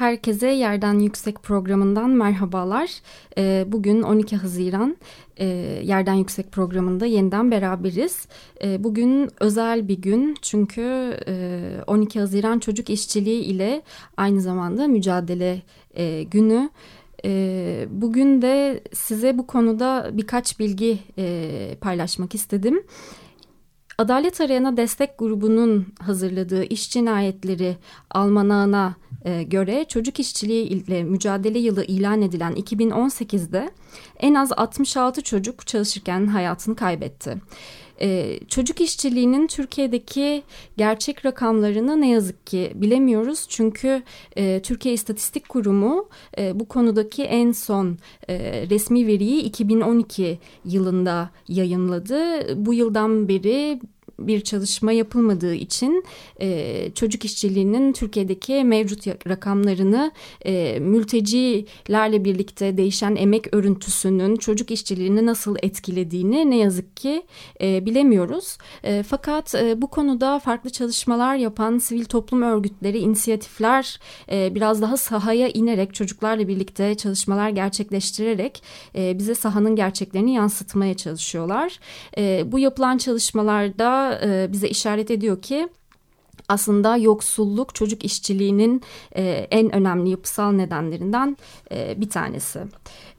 Herkese Yerden Yüksek programından merhabalar. Ee, bugün 12 Haziran e, Yerden Yüksek programında yeniden beraberiz. Ee, bugün özel bir gün çünkü 12 e, Haziran Çocuk İşçiliği ile aynı zamanda mücadele e, günü. Ee, bugün de size bu konuda birkaç bilgi paylaşmak istedim. Adalet Arayana Destek Grubu'nun hazırladığı iş cinayetleri almanağına e, göre çocuk işçiliği ile mücadele yılı ilan edilen 2018'de en az 66 çocuk çalışırken hayatını kaybetti. Ee, çocuk işçiliğinin Türkiye'deki gerçek rakamlarını ne yazık ki bilemiyoruz. Çünkü e, Türkiye İstatistik Kurumu e, bu konudaki en son e, resmi veriyi 2012 yılında yayınladı. Bu yıldan beri bir çalışma yapılmadığı için e, çocuk işçiliğinin Türkiye'deki mevcut rakamlarını e, mültecilerle birlikte değişen emek örüntüsünün çocuk işçiliğini nasıl etkilediğini ne yazık ki e, bilemiyoruz. E, fakat e, bu konuda farklı çalışmalar yapan sivil toplum örgütleri, inisiyatifler e, biraz daha sahaya inerek çocuklarla birlikte çalışmalar gerçekleştirerek e, bize sahanın gerçeklerini yansıtmaya çalışıyorlar. E, bu yapılan çalışmalarda e, bize işaret ediyor ki aslında yoksulluk çocuk işçiliğinin e, en önemli yapısal nedenlerinden e, bir tanesi.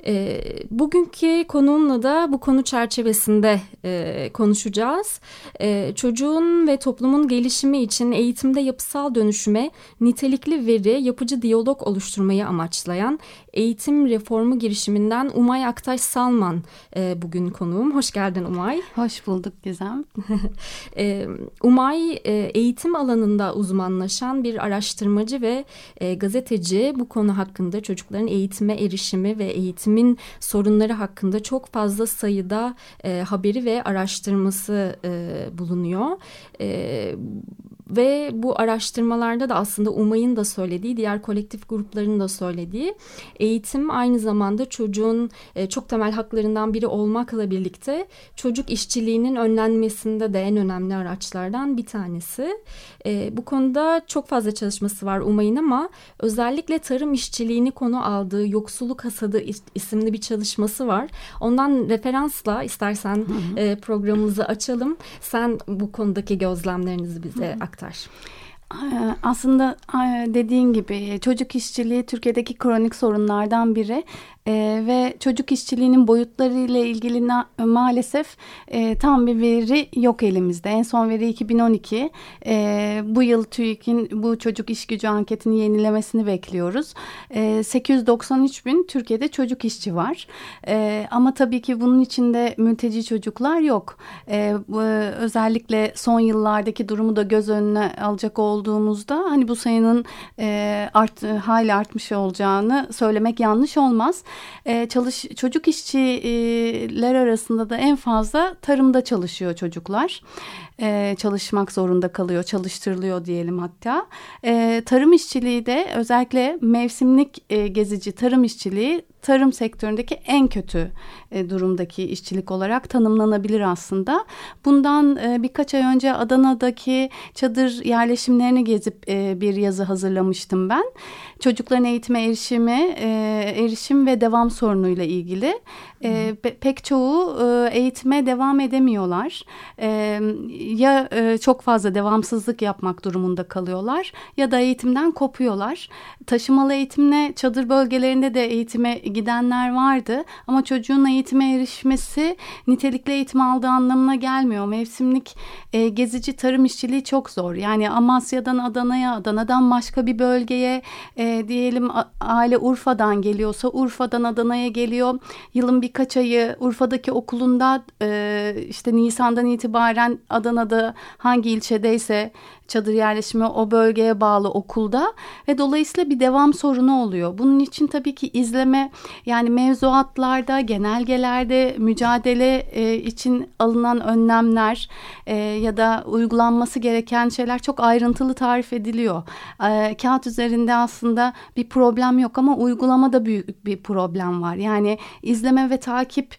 E, bugünkü konuğumla da bu konu çerçevesinde e, konuşacağız. E, çocuğun ve toplumun gelişimi için eğitimde yapısal dönüşüme nitelikli veri, yapıcı diyalog oluşturmayı amaçlayan eğitim reformu girişiminden Umay Aktaş Salman e, bugün konuğum. Hoş geldin Umay. Hoş bulduk Gizem. e, Umay e, eğitim alanında uzmanlaşan bir araştırmacı ve e, gazeteci. Bu konu hakkında çocukların eğitime erişimi ve eğitim eğitimin sorunları hakkında çok fazla sayıda e, haberi ve araştırması e, bulunuyor. E, ve bu araştırmalarda da aslında UMA'nın da söylediği, diğer kolektif grupların da söylediği eğitim aynı zamanda çocuğun e, çok temel haklarından biri olmakla birlikte çocuk işçiliğinin önlenmesinde de en önemli araçlardan bir tanesi. E, bu konuda çok fazla çalışması var UMA'nın ama özellikle tarım işçiliğini konu aldığı Yoksulluk Hasadı isimli bir çalışması var. Ondan referansla istersen hı hı. E, programımızı açalım. Sen bu konudaki gözlemlerinizi bize aktar aktar. Aslında dediğin gibi çocuk işçiliği Türkiye'deki kronik sorunlardan biri e, ve çocuk işçiliğinin boyutları ile ilgili na, maalesef e, tam bir veri yok elimizde. En son veri 2012. E, bu yıl TÜİK'in bu çocuk iş gücü anketini yenilemesini bekliyoruz. E, 893 bin Türkiye'de çocuk işçi var. E, ama tabii ki bunun içinde mülteci çocuklar yok. E, bu, özellikle son yıllardaki durumu da göz önüne alacak olduğumuzda hani bu sayının e, art, hala artmış olacağını söylemek yanlış olmaz e, çalış çocuk işçiler arasında da en fazla tarımda çalışıyor çocuklar. E, çalışmak zorunda kalıyor, çalıştırılıyor diyelim hatta. E, tarım işçiliği de özellikle mevsimlik e, gezici tarım işçiliği tarım sektöründeki en kötü e, durumdaki işçilik olarak tanımlanabilir aslında. Bundan e, birkaç ay önce Adana'daki çadır yerleşimlerini gezip e, bir yazı hazırlamıştım ben. Çocukların eğitime erişimi, e, erişim ve devam sorunuyla ilgili. E, pe pek çoğu e, eğitime devam edemiyorlar. E, ya e, çok fazla devamsızlık yapmak durumunda kalıyorlar ya da eğitimden kopuyorlar. Taşımalı eğitimle çadır bölgelerinde de eğitime gidenler vardı ama çocuğun eğitime erişmesi nitelikli eğitim aldığı anlamına gelmiyor. Mevsimlik e, gezici tarım işçiliği çok zor. Yani Amasya'dan Adana'ya, Adana'dan başka bir bölgeye e, diyelim aile Urfa'dan geliyorsa Urfa'dan Adana'ya geliyor. Yılın birkaç ayı Urfa'daki okulunda e, işte Nisan'dan itibaren Adana'da hangi ilçedeyse çadır yerleşimi o bölgeye bağlı okulda ve dolayısıyla bir devam sorunu oluyor. Bunun için tabii ki izleme yani mevzuatlarda, genelgelerde mücadele e, için alınan önlemler e, ya da uygulanması gereken şeyler çok ayrıntılı tarif ediliyor. E, kağıt üzerinde aslında bir problem yok ama uygulamada büyük bir problem var. Yani izleme ve takip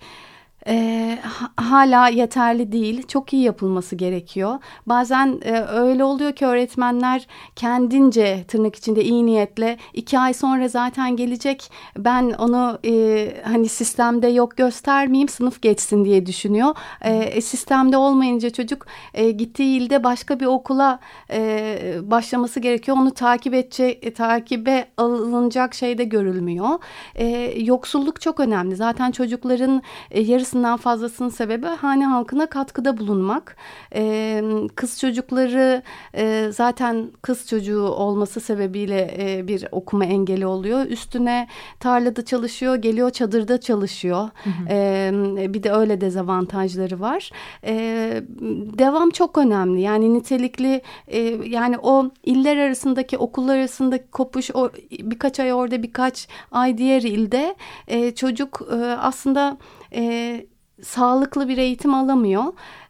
e, hala yeterli değil. Çok iyi yapılması gerekiyor. Bazen e, öyle oluyor ki öğretmenler kendince tırnak içinde iyi niyetle iki ay sonra zaten gelecek. Ben onu e, hani sistemde yok göstermeyeyim sınıf geçsin diye düşünüyor. E, sistemde olmayınca çocuk e, gittiği ilde başka bir okula e, başlaması gerekiyor. Onu takip edecek, e, takibe alınacak şey de görülmüyor. E, yoksulluk çok önemli. Zaten çocukların e, yarısı yarısından fazlasının sebebi hane halkına katkıda bulunmak. E, kız çocukları e, zaten kız çocuğu olması sebebiyle e, bir okuma engeli oluyor. Üstüne tarlada çalışıyor, geliyor çadırda çalışıyor. Hı hı. E, bir de öyle dezavantajları var. E, devam çok önemli. Yani nitelikli e, yani o iller arasındaki okullar arasındaki kopuş o, birkaç ay orada birkaç ay diğer ilde e, çocuk e, aslında e, sağlıklı bir eğitim alamıyor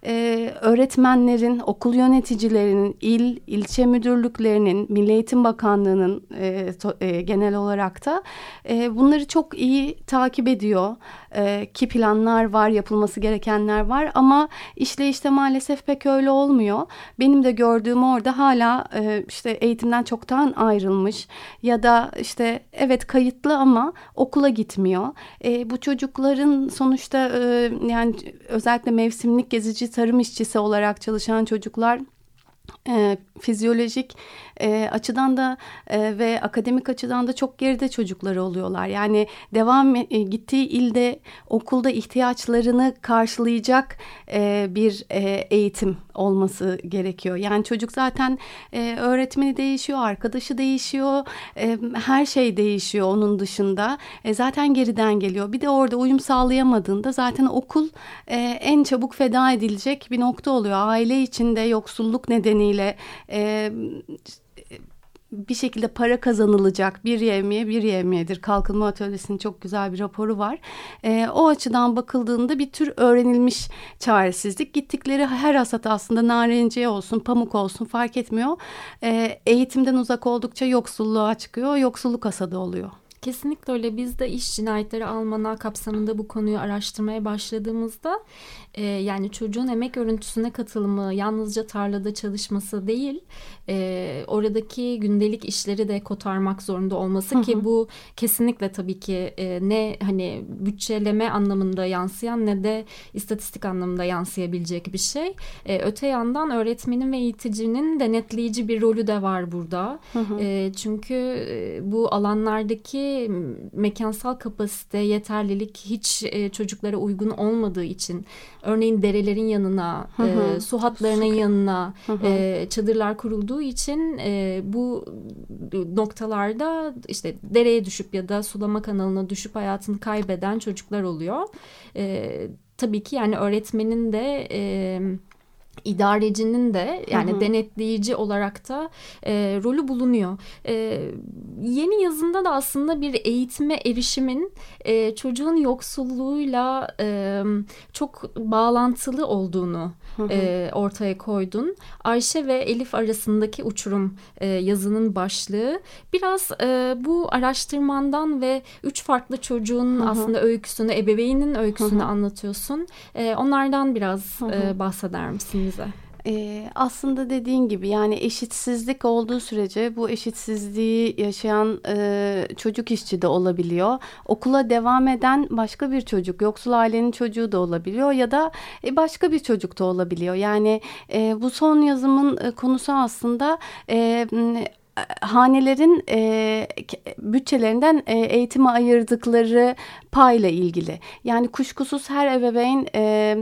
e, öğretmenlerin, okul yöneticilerinin, il, ilçe müdürlüklerinin, Milli Eğitim Bakanlığı'nın e, to, e, genel olarak da e, bunları çok iyi takip ediyor. E, ki planlar var, yapılması gerekenler var ama işleyişte maalesef pek öyle olmuyor. Benim de gördüğüm orada hala e, işte eğitimden çoktan ayrılmış ya da işte evet kayıtlı ama okula gitmiyor. E, bu çocukların sonuçta e, yani özellikle mevsimlik gezici tarım işçisi olarak çalışan çocuklar e, fizyolojik e, açıdan da e, ve akademik açıdan da çok geride çocukları oluyorlar. Yani devam e, gittiği ilde okulda ihtiyaçlarını karşılayacak e, bir e, eğitim olması gerekiyor. Yani çocuk zaten e, öğretmeni değişiyor, arkadaşı değişiyor, e, her şey değişiyor onun dışında. E, zaten geriden geliyor. Bir de orada uyum sağlayamadığında zaten okul e, en çabuk feda edilecek bir nokta oluyor. Aile içinde yoksulluk nedeniyle e, bir şekilde para kazanılacak bir yevmiye bir yevmiyedir. Kalkınma Atölyesi'nin çok güzel bir raporu var. E, o açıdan bakıldığında bir tür öğrenilmiş çaresizlik. Gittikleri her hasat aslında narenciye olsun, pamuk olsun fark etmiyor. E, eğitimden uzak oldukça yoksulluğa çıkıyor. Yoksulluk hasadı oluyor. Kesinlikle öyle. Biz de iş cinayetleri almana kapsamında bu konuyu araştırmaya başladığımızda e, yani çocuğun emek örüntüsüne katılımı yalnızca tarlada çalışması değil e, oradaki gündelik işleri de kotarmak zorunda olması hı hı. ki bu kesinlikle tabii ki e, ne hani bütçeleme anlamında yansıyan ne de istatistik anlamında yansıyabilecek bir şey. E, öte yandan öğretmenin ve eğiticinin denetleyici bir rolü de var burada. Hı hı. E, çünkü e, bu alanlardaki mekansal kapasite, yeterlilik hiç e, çocuklara uygun olmadığı için örneğin derelerin yanına, hı hı. E, su hatlarının su. yanına hı hı. E, çadırlar kurulduğu için e, bu noktalarda işte dereye düşüp ya da sulama kanalına düşüp hayatını kaybeden çocuklar oluyor. E, tabii ki yani öğretmenin de... E, idarecinin de yani hı hı. denetleyici olarak da e, rolü bulunuyor. E, yeni yazında da aslında bir eğitime erişimin e, çocuğun yoksulluğuyla e, çok bağlantılı olduğunu hı hı. E, ortaya koydun. Ayşe ve Elif arasındaki uçurum e, yazının başlığı. Biraz e, bu araştırmandan ve üç farklı çocuğun hı hı. aslında öyküsünü, ebeveynin öyküsünü hı hı. anlatıyorsun. E, onlardan biraz hı hı. E, bahseder misin bize? Ee, aslında dediğin gibi yani eşitsizlik olduğu sürece bu eşitsizliği yaşayan e, çocuk işçi de olabiliyor. Okula devam eden başka bir çocuk, yoksul ailenin çocuğu da olabiliyor ya da e, başka bir çocuk da olabiliyor. Yani e, bu son yazımın e, konusu aslında... E, hanelerin e, bütçelerinden e, eğitime ayırdıkları payla ilgili. Yani kuşkusuz her ebeveyn e,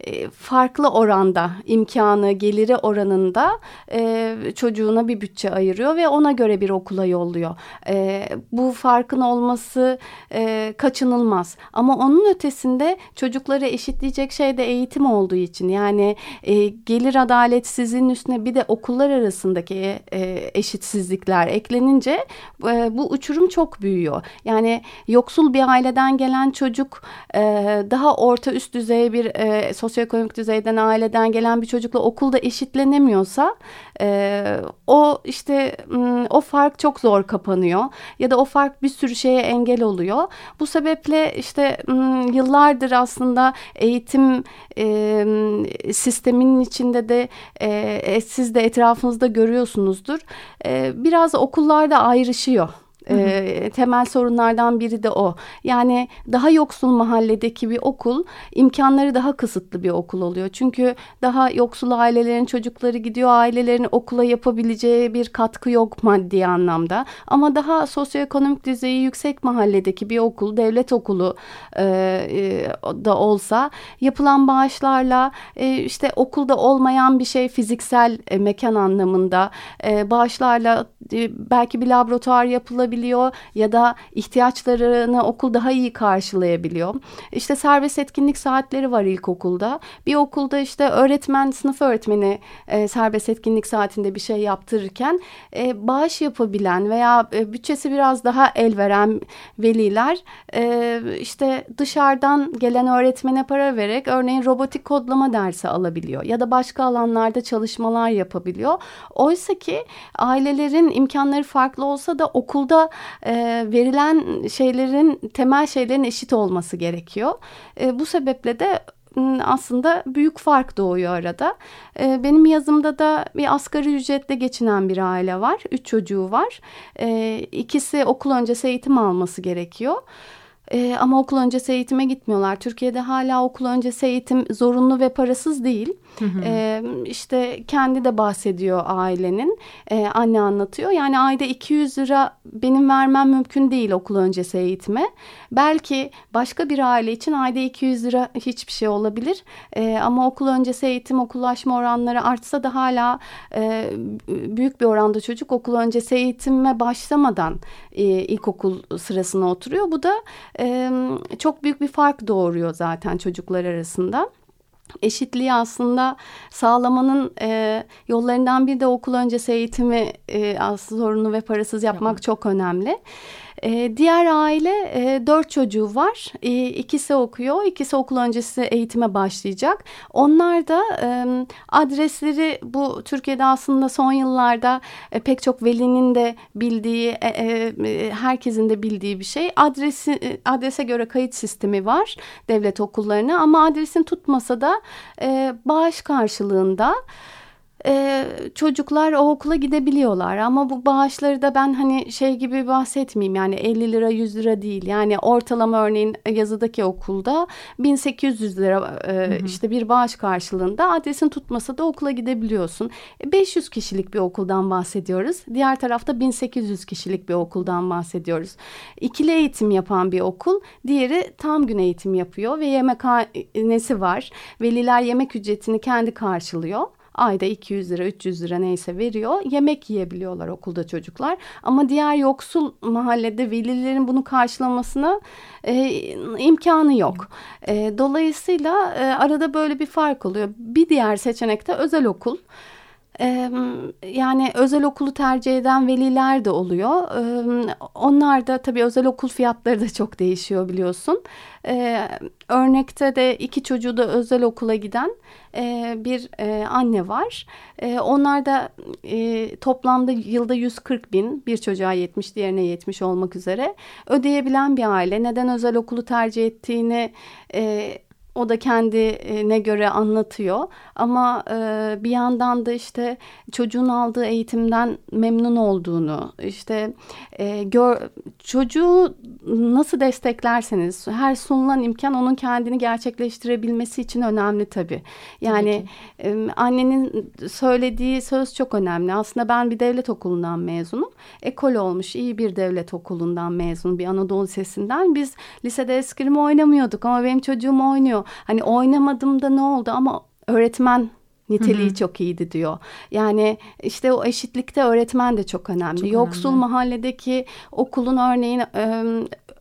e, farklı oranda imkanı, geliri oranında e, çocuğuna bir bütçe ayırıyor ve ona göre bir okula yolluyor. E, bu farkın olması e, kaçınılmaz. Ama onun ötesinde çocukları eşitleyecek şey de eğitim olduğu için yani e, gelir adaletsizliğinin üstüne bir de okullar arasındaki e, eşitsizlikler eklenince e, bu uçurum çok büyüyor. Yani yoksul bir aileden gelen çocuk e, daha orta üst düzey bir e, sosyoekonomik düzeyden aileden gelen bir çocukla okulda eşitlenemiyorsa e, o işte o fark çok zor kapanıyor ya da o fark bir sürü şeye engel oluyor. Bu sebeple işte yıllardır aslında eğitim e, sisteminin içinde de e, siz de etrafınızda görüyorsunuzdur. E, biraz okullarda ayrışıyor. E, temel sorunlardan biri de o. Yani daha yoksul mahalledeki bir okul imkanları daha kısıtlı bir okul oluyor. Çünkü daha yoksul ailelerin çocukları gidiyor ailelerin okula yapabileceği bir katkı yok maddi anlamda. Ama daha sosyoekonomik düzeyi yüksek mahalledeki bir okul devlet okulu e, e, da olsa yapılan bağışlarla e, işte okulda olmayan bir şey fiziksel e, mekan anlamında e, bağışlarla e, belki bir laboratuvar yapılabilir yapabiliyor ya da ihtiyaçlarını okul daha iyi karşılayabiliyor. İşte serbest etkinlik saatleri var ilkokulda. Bir okulda işte öğretmen, sınıf öğretmeni e, serbest etkinlik saatinde bir şey yaptırırken e, bağış yapabilen veya e, bütçesi biraz daha el veren veliler e, işte dışarıdan gelen öğretmene para vererek örneğin robotik kodlama dersi alabiliyor ya da başka alanlarda çalışmalar yapabiliyor. Oysa ki ailelerin imkanları farklı olsa da okulda e, verilen şeylerin temel şeylerin eşit olması gerekiyor. E, bu sebeple de aslında büyük fark doğuyor arada. E, benim yazımda da bir asgari ücretle geçinen bir aile var. Üç çocuğu var. E, ikisi okul öncesi eğitim alması gerekiyor. E, ama okul öncesi eğitime gitmiyorlar. Türkiye'de hala okul öncesi eğitim zorunlu ve parasız değil. Hı hı. E, işte kendi de bahsediyor ailenin. E, anne anlatıyor. Yani ayda 200 lira benim vermem mümkün değil okul öncesi eğitime. Belki başka bir aile için ayda 200 lira hiçbir şey olabilir. E, ama okul öncesi eğitim okullaşma oranları artsa da hala e, büyük bir oranda çocuk okul öncesi eğitime başlamadan e, ilkokul sırasına oturuyor. Bu da e, çok büyük bir fark doğuruyor zaten çocuklar arasında eşitliği aslında sağlamanın e, yollarından bir de okul öncesi eğitimi e, aslında zorunlu ve parasız yapmak evet. çok önemli. E, diğer aile e, dört çocuğu var. E, ikisi okuyor, ikisi okul öncesi eğitime başlayacak. Onlar da e, adresleri bu Türkiye'de aslında son yıllarda e, pek çok velinin de bildiği, e, e, herkesin de bildiği bir şey. Adresi e, adrese göre kayıt sistemi var devlet okullarına ama adresin tutmasa da e, bağış karşılığında e, çocuklar o okula gidebiliyorlar. Ama bu bağışları da ben hani şey gibi bahsetmeyeyim yani 50 lira 100 lira değil. Yani ortalama örneğin yazıdaki okulda 1800 lira e, hı hı. işte bir bağış karşılığında adresin tutmasa da okula gidebiliyorsun. 500 e, kişilik bir okuldan bahsediyoruz. Diğer tarafta 1800 kişilik bir okuldan bahsediyoruz. İkili eğitim yapan bir okul, diğeri tam gün eğitim yapıyor ve yemekhanesi var. Veliler yemek ücretini kendi karşılıyor ayda 200 lira 300 lira neyse veriyor. Yemek yiyebiliyorlar okulda çocuklar. Ama diğer yoksul mahallede velilerin bunu karşılamasına e, imkanı yok. E, dolayısıyla e, arada böyle bir fark oluyor. Bir diğer seçenek de özel okul yani özel okulu tercih eden veliler de oluyor. Onlar da tabii özel okul fiyatları da çok değişiyor biliyorsun. Örnekte de iki çocuğu da özel okula giden bir anne var. Onlar da toplamda yılda 140 bin bir çocuğa 70 diğerine 70 olmak üzere ödeyebilen bir aile. Neden özel okulu tercih ettiğini o da kendine göre anlatıyor ama e, bir yandan da işte çocuğun aldığı eğitimden memnun olduğunu işte e, gör, çocuğu nasıl desteklerseniz her sunulan imkan onun kendini gerçekleştirebilmesi için önemli tabii. Yani tabii annenin söylediği söz çok önemli. Aslında ben bir devlet okulundan mezunum. Ekol olmuş iyi bir devlet okulundan mezun bir Anadolu Lisesi'nden. Biz lisede eskrim oynamıyorduk ama benim çocuğum oynuyor. Hani oynamadım da ne oldu ama öğretmen niteliği hı hı. çok iyiydi diyor. Yani işte o eşitlikte öğretmen de çok önemli. Çok Yoksul önemli. mahalledeki okulun örneğin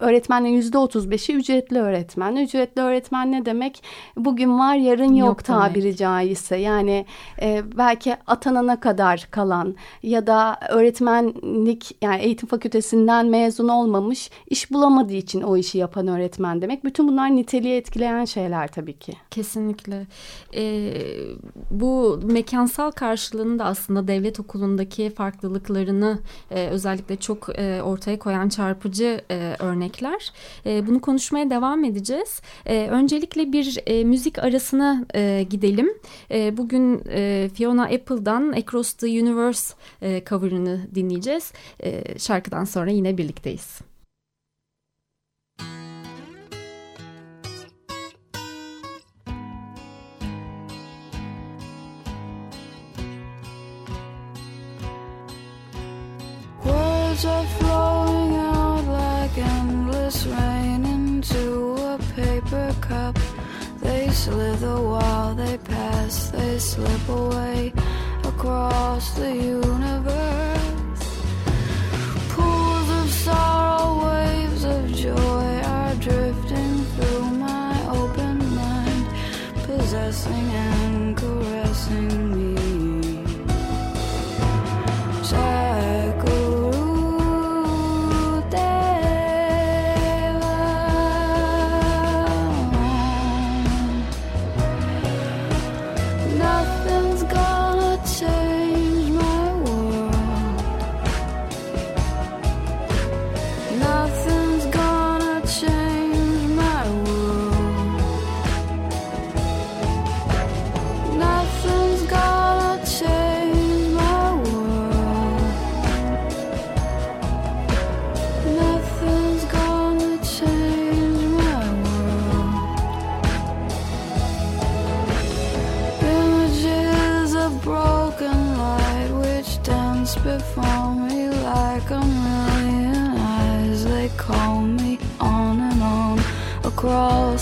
öğretmenlerin yüzde otuz beşi ücretli öğretmen. Ücretli öğretmen ne demek? Bugün var yarın yok, yok tabiri demek. caizse. Yani e, belki atanana kadar kalan ya da öğretmenlik yani eğitim fakültesinden mezun olmamış iş bulamadığı için o işi yapan öğretmen demek. Bütün bunlar niteliği etkileyen şeyler tabii ki. Kesinlikle. Ee, bu mekansal karşılığını da aslında devlet okulundaki farklılıklarını e, özellikle çok e, ortaya koyan çarpıcı e, örnekler. E, bunu konuşmaya devam edeceğiz. E, öncelikle bir e, müzik arasına e, gidelim. E, bugün e, Fiona Apple'dan Across the Universe e, cover'ını dinleyeceğiz. Şarkıdan sonra yine birlikteyiz. Cup. They slither while they pass, they slip away across the universe. Pools of sorrow, waves of joy are drifting through my open mind, possessing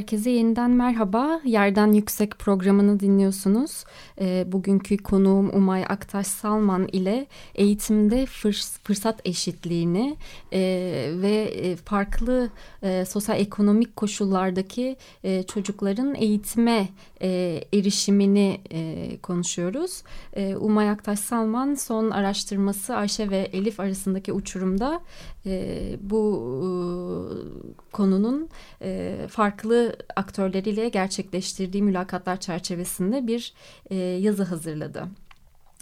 Herkese yeniden merhaba. Yerden Yüksek programını dinliyorsunuz. E, bugünkü konuğum Umay Aktaş Salman ile eğitimde fırs fırsat eşitliğini e, ve farklı e, sosyal ekonomik koşullardaki e, çocukların eğitime e, erişimini e, konuşuyoruz. E, Umay Aktaş Salman son araştırması Ayşe ve Elif arasındaki uçurumda e, bu e, konunun e, farklı aktörleriyle gerçekleştirdiği mülakatlar çerçevesinde bir e, yazı hazırladı.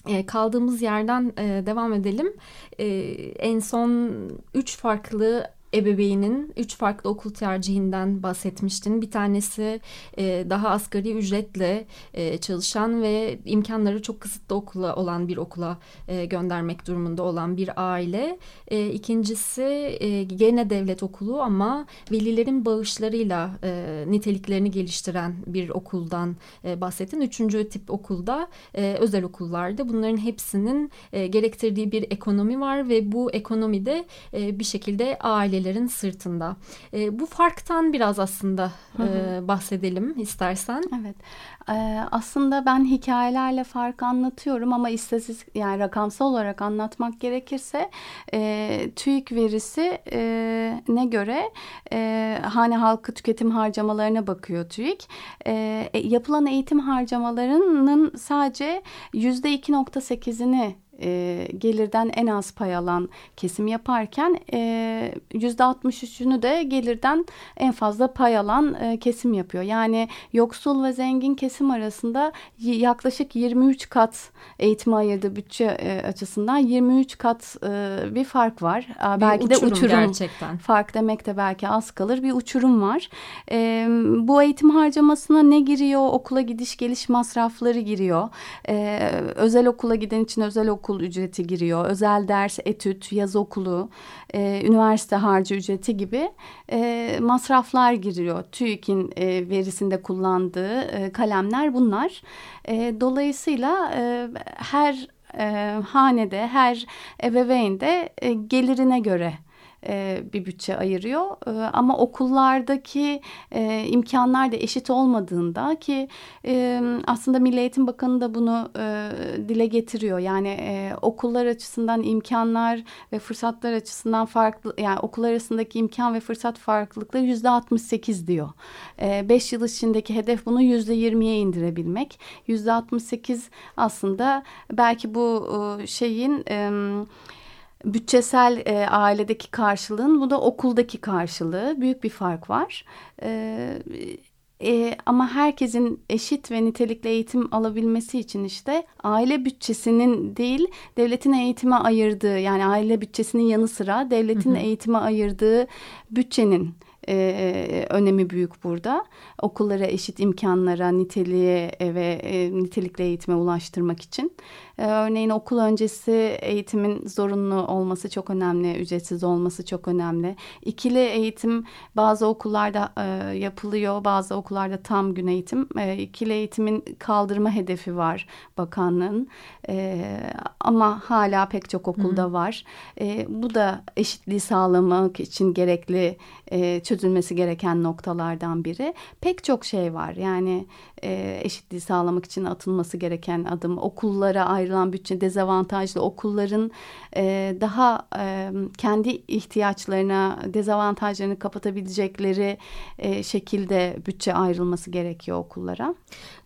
E, kaldığımız yerden e, devam edelim. E, en son üç farklı ebeveynin üç farklı okul tercihinden bahsetmiştin. Bir tanesi e, daha asgari ücretle e, çalışan ve imkanları çok kısıtlı okula olan bir okula e, göndermek durumunda olan bir aile. E, ikincisi e, gene devlet okulu ama velilerin bağışlarıyla e, niteliklerini geliştiren bir okuldan e, bahsettin. Üçüncü tip okulda e, özel okullarda bunların hepsinin e, gerektirdiği bir ekonomi var ve bu ekonomide e, bir şekilde aile ailelerin sırtında. E, bu farktan biraz aslında E, bahsedelim istersen. Evet. E, aslında ben hikayelerle fark anlatıyorum ama istatistik yani rakamsal olarak anlatmak gerekirse e, TÜİK verisi e, ne göre e, hane halkı tüketim harcamalarına bakıyor TÜİK. E, e yapılan eğitim harcamalarının sadece yüzde 2.8'ini e, gelirden en az pay alan kesim yaparken e, yüzde 63'ünü de gelirden en fazla pay alan e, kesim yapıyor. Yani yoksul ve zengin kesim arasında yaklaşık 23 kat eğitime ayırdığı bütçe e, açısından 23 kat e, bir fark var. Bir belki uçurum de uçurum gerçekten. Fark demek de belki az kalır. Bir uçurum var. E, bu eğitim harcamasına ne giriyor? Okula gidiş geliş masrafları giriyor. E, özel okula giden için özel okul okul ücreti giriyor. Özel ders, etüt, yaz okulu, e, üniversite harcı ücreti gibi e, masraflar giriyor. TÜİK'in e, verisinde kullandığı e, kalemler bunlar. E, dolayısıyla e, her e, hanede, her ebeveyn e, gelirine göre e, bir bütçe ayırıyor. E, ama okullardaki e, imkanlar da eşit olmadığında ki e, aslında Milli Eğitim Bakanı da bunu e, dile getiriyor. Yani e, okullar açısından imkanlar ve fırsatlar açısından farklı yani okullar arasındaki imkan ve fırsat farklılıkları yüzde 68 diyor. E, beş yıl içindeki hedef bunu yüzde 20'ye indirebilmek. Yüzde 68 aslında belki bu şeyin... E, bütçesel e, ailedeki karşılığın bu da okuldaki karşılığı büyük bir fark var. E, e, ama herkesin eşit ve nitelikli eğitim alabilmesi için işte aile bütçesinin değil devletin eğitime ayırdığı yani aile bütçesinin yanı sıra devletin hı hı. eğitime ayırdığı bütçenin e, önemi büyük burada. Okullara eşit imkanlara, niteliğe ve e, nitelikli eğitime ulaştırmak için. E, örneğin okul öncesi eğitimin zorunlu olması çok önemli, ücretsiz olması çok önemli. İkili eğitim bazı okullarda e, yapılıyor, bazı okullarda tam gün eğitim. E, ikili eğitimin kaldırma hedefi var bakanlığın. E, ama hala pek çok okulda Hı. var. E, bu da eşitliği sağlamak için gerekli e, çözülmesi gereken noktalardan biri. Pek çok şey var. Yani e, eşitliği sağlamak için atılması gereken adım. Okullara ayrılan bütçe dezavantajlı okulların e, daha e, kendi ihtiyaçlarına, dezavantajlarını kapatabilecekleri e, şekilde bütçe ayrılması gerekiyor okullara.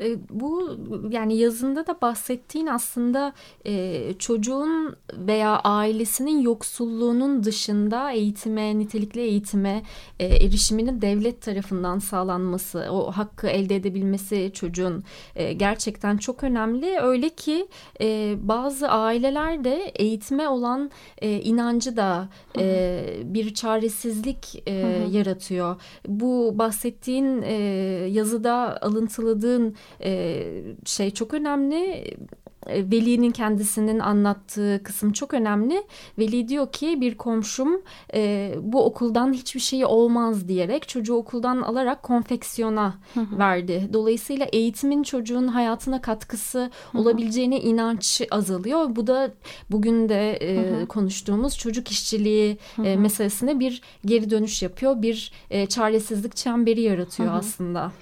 E, bu yani yazında da bahsettiğin aslında e, çocuğun veya ailesinin yoksulluğunun dışında eğitime, nitelikli eğitime e, erişiminin devlet tarafından sağlanması, o hakkı elde edebilmesi çocuğun e, gerçekten çok önemli. Öyle ki e, bazı aileler de eğitime olan e, inancı da e, bir çaresizlik e, yaratıyor. Bu bahsettiğin e, yazıda alıntıladığın e, şey çok önemli Veli'nin kendisinin anlattığı kısım çok önemli. Veli diyor ki bir komşum e, bu okuldan hiçbir şey olmaz diyerek çocuğu okuldan alarak konfeksiyona hı hı. verdi. Dolayısıyla eğitimin çocuğun hayatına katkısı hı olabileceğine inanç azalıyor. Bu da bugün de e, konuştuğumuz çocuk işçiliği. E, meselesine bir geri dönüş yapıyor. Bir e, çaresizlik çemberi yaratıyor aslında.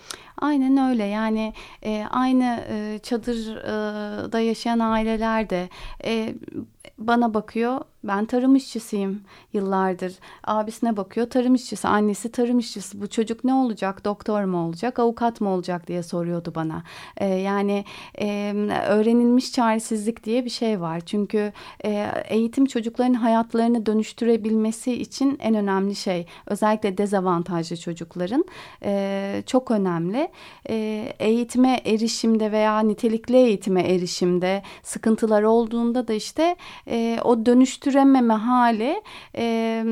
Aynen öyle. Yani e, aynı e, çadırda yaşayan aileler de e, bana bakıyor ben tarım işçisiyim yıllardır. Abisine bakıyor tarım işçisi, annesi tarım işçisi. Bu çocuk ne olacak? Doktor mu olacak, avukat mı olacak diye soruyordu bana. Ee, yani e, öğrenilmiş çaresizlik diye bir şey var. Çünkü e, eğitim çocukların hayatlarını dönüştürebilmesi için en önemli şey. Özellikle dezavantajlı çocukların e, çok önemli. E, eğitime erişimde veya nitelikli eğitime erişimde sıkıntılar olduğunda da işte e, o dönüştür dönüştürememe hali e,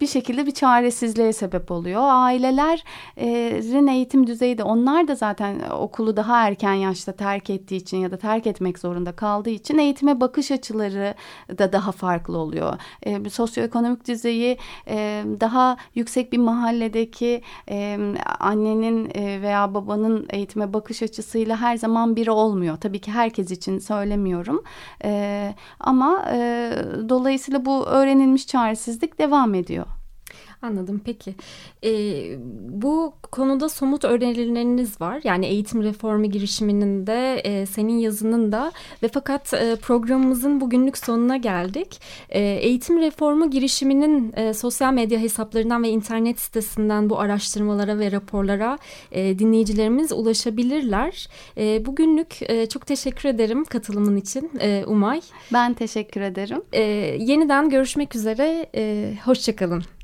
bir şekilde bir çaresizliğe sebep oluyor. Ailelerin eğitim düzeyi de onlar da zaten okulu daha erken yaşta terk ettiği için ya da terk etmek zorunda kaldığı için eğitime bakış açıları da daha farklı oluyor. E, sosyoekonomik düzeyi e, daha yüksek bir mahalledeki e, annenin e, veya babanın eğitime bakış açısıyla her zaman biri olmuyor. Tabii ki herkes için söylemiyorum. E, ama e, dolayısıyla bu öğrenilmiş çaresizlik devam ediyor. Anladım peki. E, bu konuda somut önerileriniz var. Yani eğitim reformu girişiminin de e, senin yazının da ve fakat e, programımızın bugünlük sonuna geldik. E, eğitim reformu girişiminin e, sosyal medya hesaplarından ve internet sitesinden bu araştırmalara ve raporlara e, dinleyicilerimiz ulaşabilirler. E, bugünlük e, çok teşekkür ederim katılımın için e, Umay. Ben teşekkür ederim. E, yeniden görüşmek üzere. E, hoşçakalın